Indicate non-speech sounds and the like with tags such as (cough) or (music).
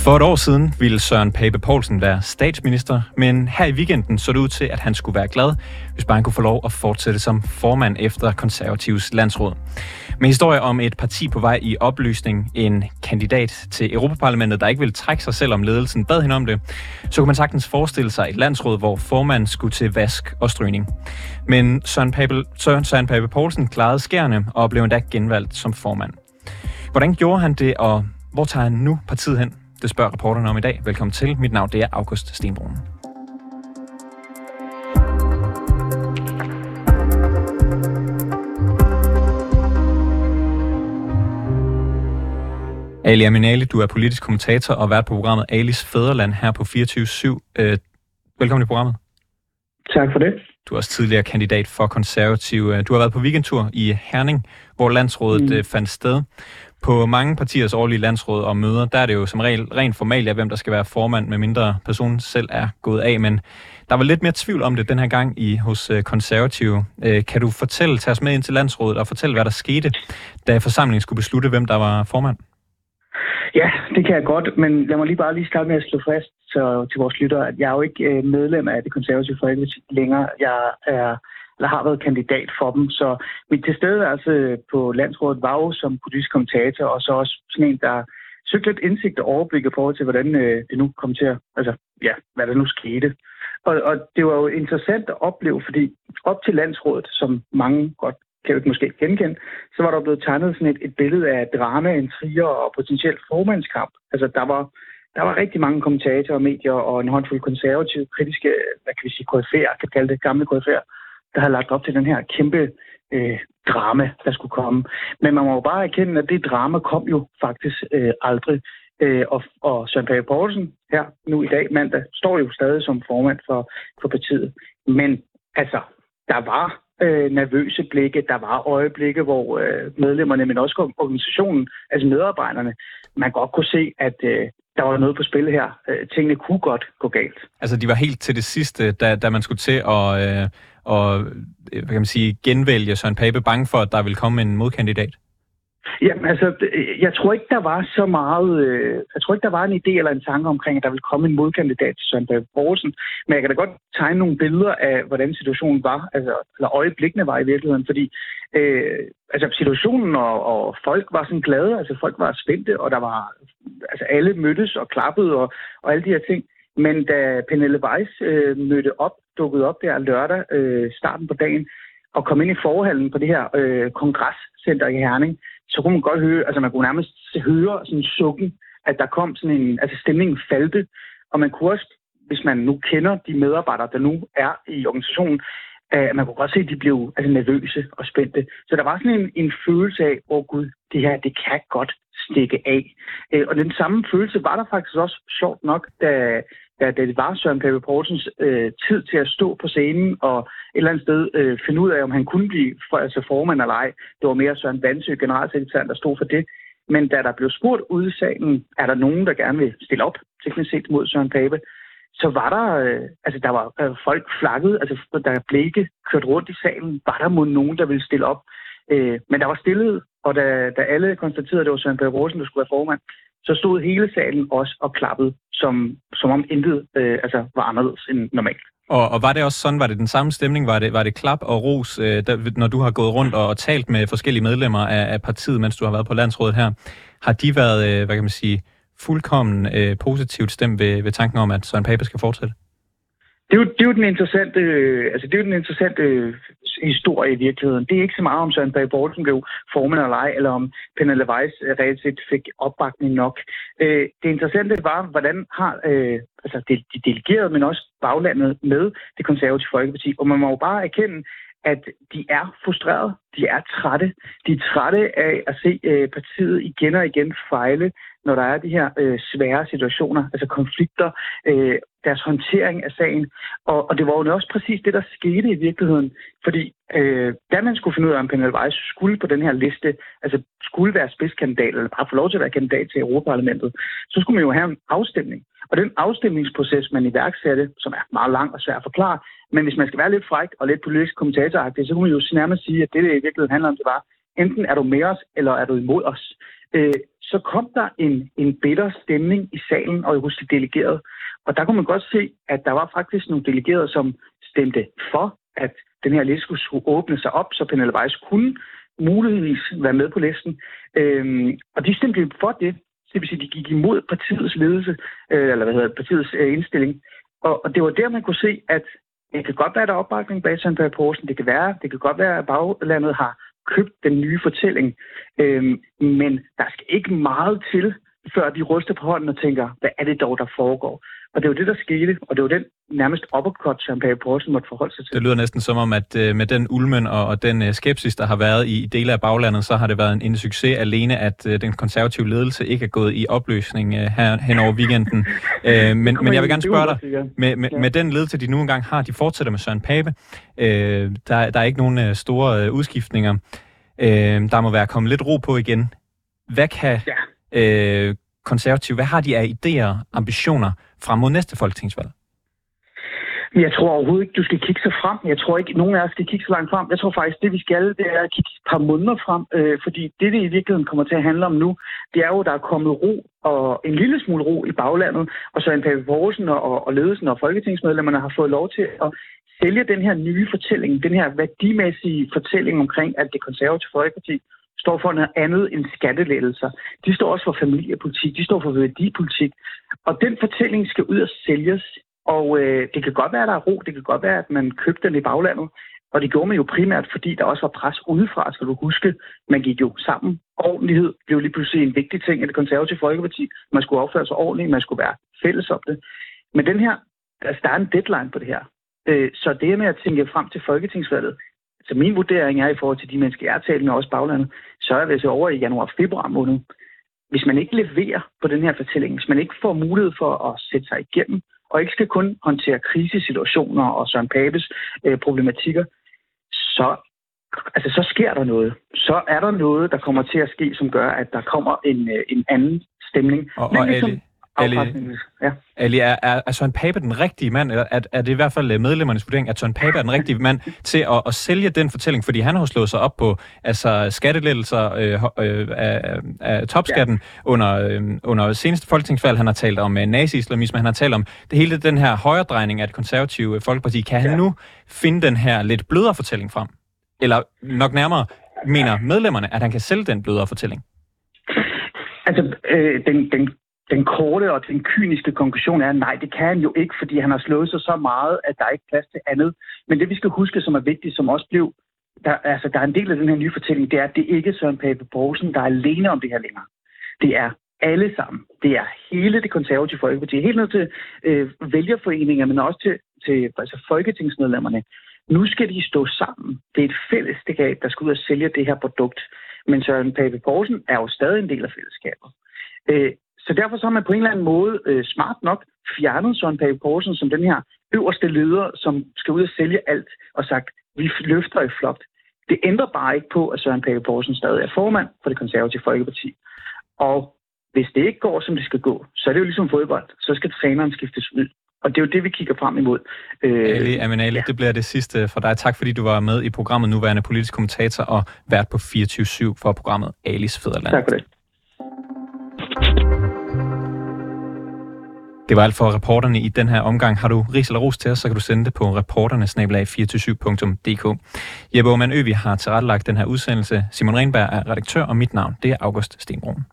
For et år siden ville Søren Pape Poulsen være statsminister, men her i weekenden så det ud til, at han skulle være glad, hvis bare han kunne få lov at fortsætte som formand efter konservativs landsråd. Med historie om et parti på vej i opløsning, en kandidat til Europaparlamentet, der ikke ville trække sig selv om ledelsen, bad hende om det, så kunne man sagtens forestille sig et landsråd, hvor formanden skulle til vask og strygning. Men Søren Pape, Søren, Søren Pape Poulsen klarede skærne og blev endda genvalgt som formand. Hvordan gjorde han det, og hvor tager han nu partiet hen? Det spørger reporterne om i dag. Velkommen til. Mit navn det er August Stenbrun. Ali Aminali, du er politisk kommentator og vært på programmet Alis Fæderland her på 24-7. Øh, velkommen i programmet. Tak for det. Du er også tidligere kandidat for konservativ. Du har været på weekendtur i Herning, hvor landsrådet mm. fandt sted. På mange partiers årlige landsråd og møder, der er det jo som regel rent formalt, hvem der skal være formand, med mindre personen selv er gået af, men der var lidt mere tvivl om det den her gang i hos øh, konservative. Øh, kan du fortælle, tage os med ind til landsrådet og fortælle, hvad der skete, da forsamlingen skulle beslutte, hvem der var formand? Ja, det kan jeg godt, men lad mig lige bare lige starte med at slå fast så, til vores lyttere, at jeg er jo ikke øh, medlem af det konservative folkeparti længere. Jeg er eller har været kandidat for dem. Så mit tilstedeværelse på landsrådet var jo som politisk kommentator, og så også sådan en, der søgte lidt indsigt og overblik i forhold til, hvordan øh, det nu kom til at, altså ja, hvad der nu skete. Og, og det var jo interessant at opleve, fordi op til landsrådet, som mange godt kan jo måske genkende, så var der blevet tegnet sådan et, et billede af drama, intriger og potentielt formandskamp. Altså der var, der var rigtig mange kommentatorer, medier og en håndfuld konservative, kritiske, hvad kan vi sige, KF'er, kan kalde det, gamle KF'er, der havde lagt op til den her kæmpe øh, drama, der skulle komme. Men man må jo bare erkende, at det drama kom jo faktisk øh, aldrig. Øh, og, og Søren Pape Poulsen her nu i dag, mandag, står jo stadig som formand for, for partiet. Men altså, der var øh, nervøse blikke, der var øjeblikke, hvor øh, medlemmerne, men også organisationen, altså medarbejderne, man godt kunne se, at øh, der var noget på spil her. Øh, tingene kunne godt gå galt. Altså, de var helt til det sidste, da, da man skulle til at, øh, og, øh, hvad kan man sige, genvælge Søren Pape, bange for, at der vil komme en modkandidat? Jamen altså, øh, jeg tror ikke, der var så meget... Øh, jeg tror ikke, der var en idé eller en tanke omkring, at der ville komme en modkandidat til Søren Pape Poulsen. Men jeg kan da godt tegne nogle billeder af, hvordan situationen var, altså, eller øjeblikkene var i virkeligheden, fordi øh, altså, situationen og, og folk var sådan glade, altså folk var spændte, og der var... Altså alle mødtes og klappede og, og alle de her ting. Men da Pernille Weiss øh, mødte op, dukkede op der lørdag, øh, starten på dagen, og kom ind i forhallen på det her øh, kongresscenter i Herning, så kunne man godt høre, altså man kunne nærmest høre sådan sukken, at der kom sådan en, altså stemningen faldte, og man kunne også, hvis man nu kender de medarbejdere, der nu er i organisationen, at man kunne godt se, at de blev altså, nervøse og spændte. Så der var sådan en, en følelse af, åh oh, gud, det her, det kan godt stikke af. Øh, og den samme følelse var der faktisk også sjovt nok, da, da, da det var Søren Pape Poulsens øh, tid til at stå på scenen og et eller andet sted øh, finde ud af, om han kunne blive for, altså formand eller ej. Det var mere Søren Vandsø, generalsekretæren, der stod for det. Men da der blev spurgt ude i salen, er der nogen, der gerne vil stille op, teknisk set mod Søren Pape, så var der, øh, altså der var øh, folk flakket, altså der blev ikke kørt rundt i salen, var der mod nogen, der ville stille op. Øh, men der var stillet, og da, da alle konstaterede, at det var Søren Pape Rosen, der skulle være formand, så stod hele salen også og klappede, som, som om intet øh, altså, var anderledes end normalt. Og, og var det også sådan, var det den samme stemning, var det, var det klap og ros, øh, der, når du har gået rundt og talt med forskellige medlemmer af, af partiet, mens du har været på landsrådet her? Har de været, øh, hvad kan man sige, fuldkommen øh, positivt stemt ved, ved tanken om, at Søren Pape skal fortsætte? Det er, jo, det er jo den interessante, øh, altså det er jo den interessante øh, historie i virkeligheden. Det er ikke så meget om Søren Pape Poulsen blev formand eller ej, eller om Pernille Weiss reelt set fik opbakning nok. Øh, det interessante var, hvordan har øh, altså de, de delegerede, men også baglandet med det konservative folkeparti. Og man må jo bare erkende, at de er frustrerede, de er trætte. De er trætte af at se øh, partiet igen og igen fejle, når der er de her øh, svære situationer, altså konflikter, øh, deres håndtering af sagen. Og, og det var jo også præcis det, der skete i virkeligheden. Fordi øh, da man skulle finde ud af, om Pernille Weiss skulle på den her liste, altså skulle være spidskandidat, eller bare få lov til at være kandidat til Europaparlamentet, så skulle man jo have en afstemning. Og den afstemningsproces, man iværksatte, som er meget lang og svær at forklare, men hvis man skal være lidt fræk og lidt politisk kommentatoragtig, så kunne man jo nærmest sige, at det, det i virkeligheden handler om, det var, enten er du med os, eller er du imod os. Øh, så kom der en, en bitter stemning i salen og hos de delegerede. Og der kunne man godt se, at der var faktisk nogle delegerede, som stemte for, at den her liste skulle åbne sig op, så Pernille Weiss kunne muligvis være med på listen. Øhm, og de stemte for det. Det vil sige, de gik imod partiets ledelse, øh, eller hvad hedder partiets øh, indstilling. Og, og det var der, man kunne se, at det kan godt være, at der er opbakning bag Søren Pape Poulsen. Det kan være, det kan godt være, at baglandet har købt den nye fortælling. Øhm, men der skal ikke meget til, før de ryster på hånden og tænker, hvad er det dog, der foregår? Og det var det, der skete, og det var den nærmest uppercut, som Pape Poulsen måtte forholde sig til. Det lyder næsten som om, at øh, med den ulmen og, og den øh, skepsis, der har været i dele af baglandet, så har det været en, en succes alene, at øh, den konservative ledelse ikke er gået i opløsning her hen over weekenden. øh, men, men jeg vil gerne spørge dig, med, med, med den ledelse, de nu engang har, de fortsætter med Søren Pape. Øh, der, der er ikke nogen store udskiftninger. Øh, der må være kommet lidt ro på igen. Hvad kan ja øh, konservative, hvad har de af idéer, ambitioner frem mod næste folketingsvalg? Jeg tror overhovedet ikke, du skal kigge så frem. Jeg tror ikke, nogen af os skal kigge så langt frem. Jeg tror faktisk, det vi skal, det er at kigge et par måneder frem. Øh, fordi det, det i virkeligheden kommer til at handle om nu, det er jo, der er kommet ro og en lille smule ro i baglandet. Og så en Pape Poulsen og, og ledelsen og folketingsmedlemmerne har fået lov til at sælge den her nye fortælling, den her værdimæssige fortælling omkring, at det konservative folkeparti står for noget andet end skattelettelser. De står også for familiepolitik, de står for værdipolitik. Og den fortælling skal ud og sælges. Og øh, det kan godt være, at der er ro, det kan godt være, at man købte den i baglandet. Og det gjorde man jo primært, fordi der også var pres udefra, skal du huske. Man gik jo sammen. Ordentlighed blev lige pludselig en vigtig ting i det konservative folkeparti. Man skulle opføre sig ordentligt, man skulle være fælles om det. Men den her, altså, der er en deadline på det her. Øh, så det med at tænke frem til folketingsvalget, så min vurdering er i forhold til de mennesker, jeg er talt med, også baglandet, så er det så over i januar-februar måned. Hvis man ikke leverer på den her fortælling, hvis man ikke får mulighed for at sætte sig igennem, og ikke skal kun håndtere krisesituationer og Søren Papes øh, problematikker, så, altså, så sker der noget. Så er der noget, der kommer til at ske, som gør, at der kommer en, øh, en anden stemning. Og, og ligesom, Ali, Ali, ja. Ali er, er, er Søren Pape den rigtige mand, eller er, er det i hvert fald øh, medlemmernes vurdering, at Søren Pape er den rigtige mand (laughs) til at, at sælge den fortælling, fordi han har slået sig op på altså, skattelettelser øh, øh, af, af topskatten ja. under, øh, under seneste folketingsvalg. Han har talt om øh, nazi-islamisme, han har talt om det hele den her højredrejning af det konservative øh, folkeparti. Kan han ja. nu finde den her lidt blødere fortælling frem? Eller nok nærmere, mener medlemmerne, at han kan sælge den blødere fortælling? Altså, øh, den, den den korte og den kyniske konklusion er, nej, det kan han jo ikke, fordi han har slået sig så meget, at der er ikke plads til andet. Men det, vi skal huske, som er vigtigt, som også blev, der, altså, der er en del af den her nye fortælling, det er, at det ikke er Søren Pape Poulsen, der er alene om det her længere. Det er alle sammen. Det er hele det konservative folkeparti, helt ned til øh, vælgerforeninger, men også til, til altså folketingsmedlemmerne. Nu skal de stå sammen. Det er et fællesskab, der skal ud og sælge det her produkt. Men Søren Pape Poulsen er jo stadig en del af fællesskabet. Øh, så derfor så har man på en eller anden måde øh, smart nok fjernet Søren Pape Poulsen som den her øverste leder, som skal ud og sælge alt, og sagt, vi løfter i flot. Det ændrer bare ikke på, at Søren Pape Poulsen stadig er formand for det konservative Folkeparti. Og hvis det ikke går, som det skal gå, så er det jo ligesom fodbold. Så skal træneren skiftes ud. Og det er jo det, vi kigger frem imod. Øh, Ali Aminali, ja. det bliver det sidste for dig. Tak fordi du var med i programmet, nuværende politisk kommentator og vært på 24-7 for programmet Alis Fæderland. Tak for det. Det var alt for reporterne i den her omgang. Har du ris eller ros til os, så kan du sende det på reporterne-427.dk. Jeppe Aumann Øvi har tilrettelagt den her udsendelse. Simon Renberg er redaktør, og mit navn det er August Stenbrun.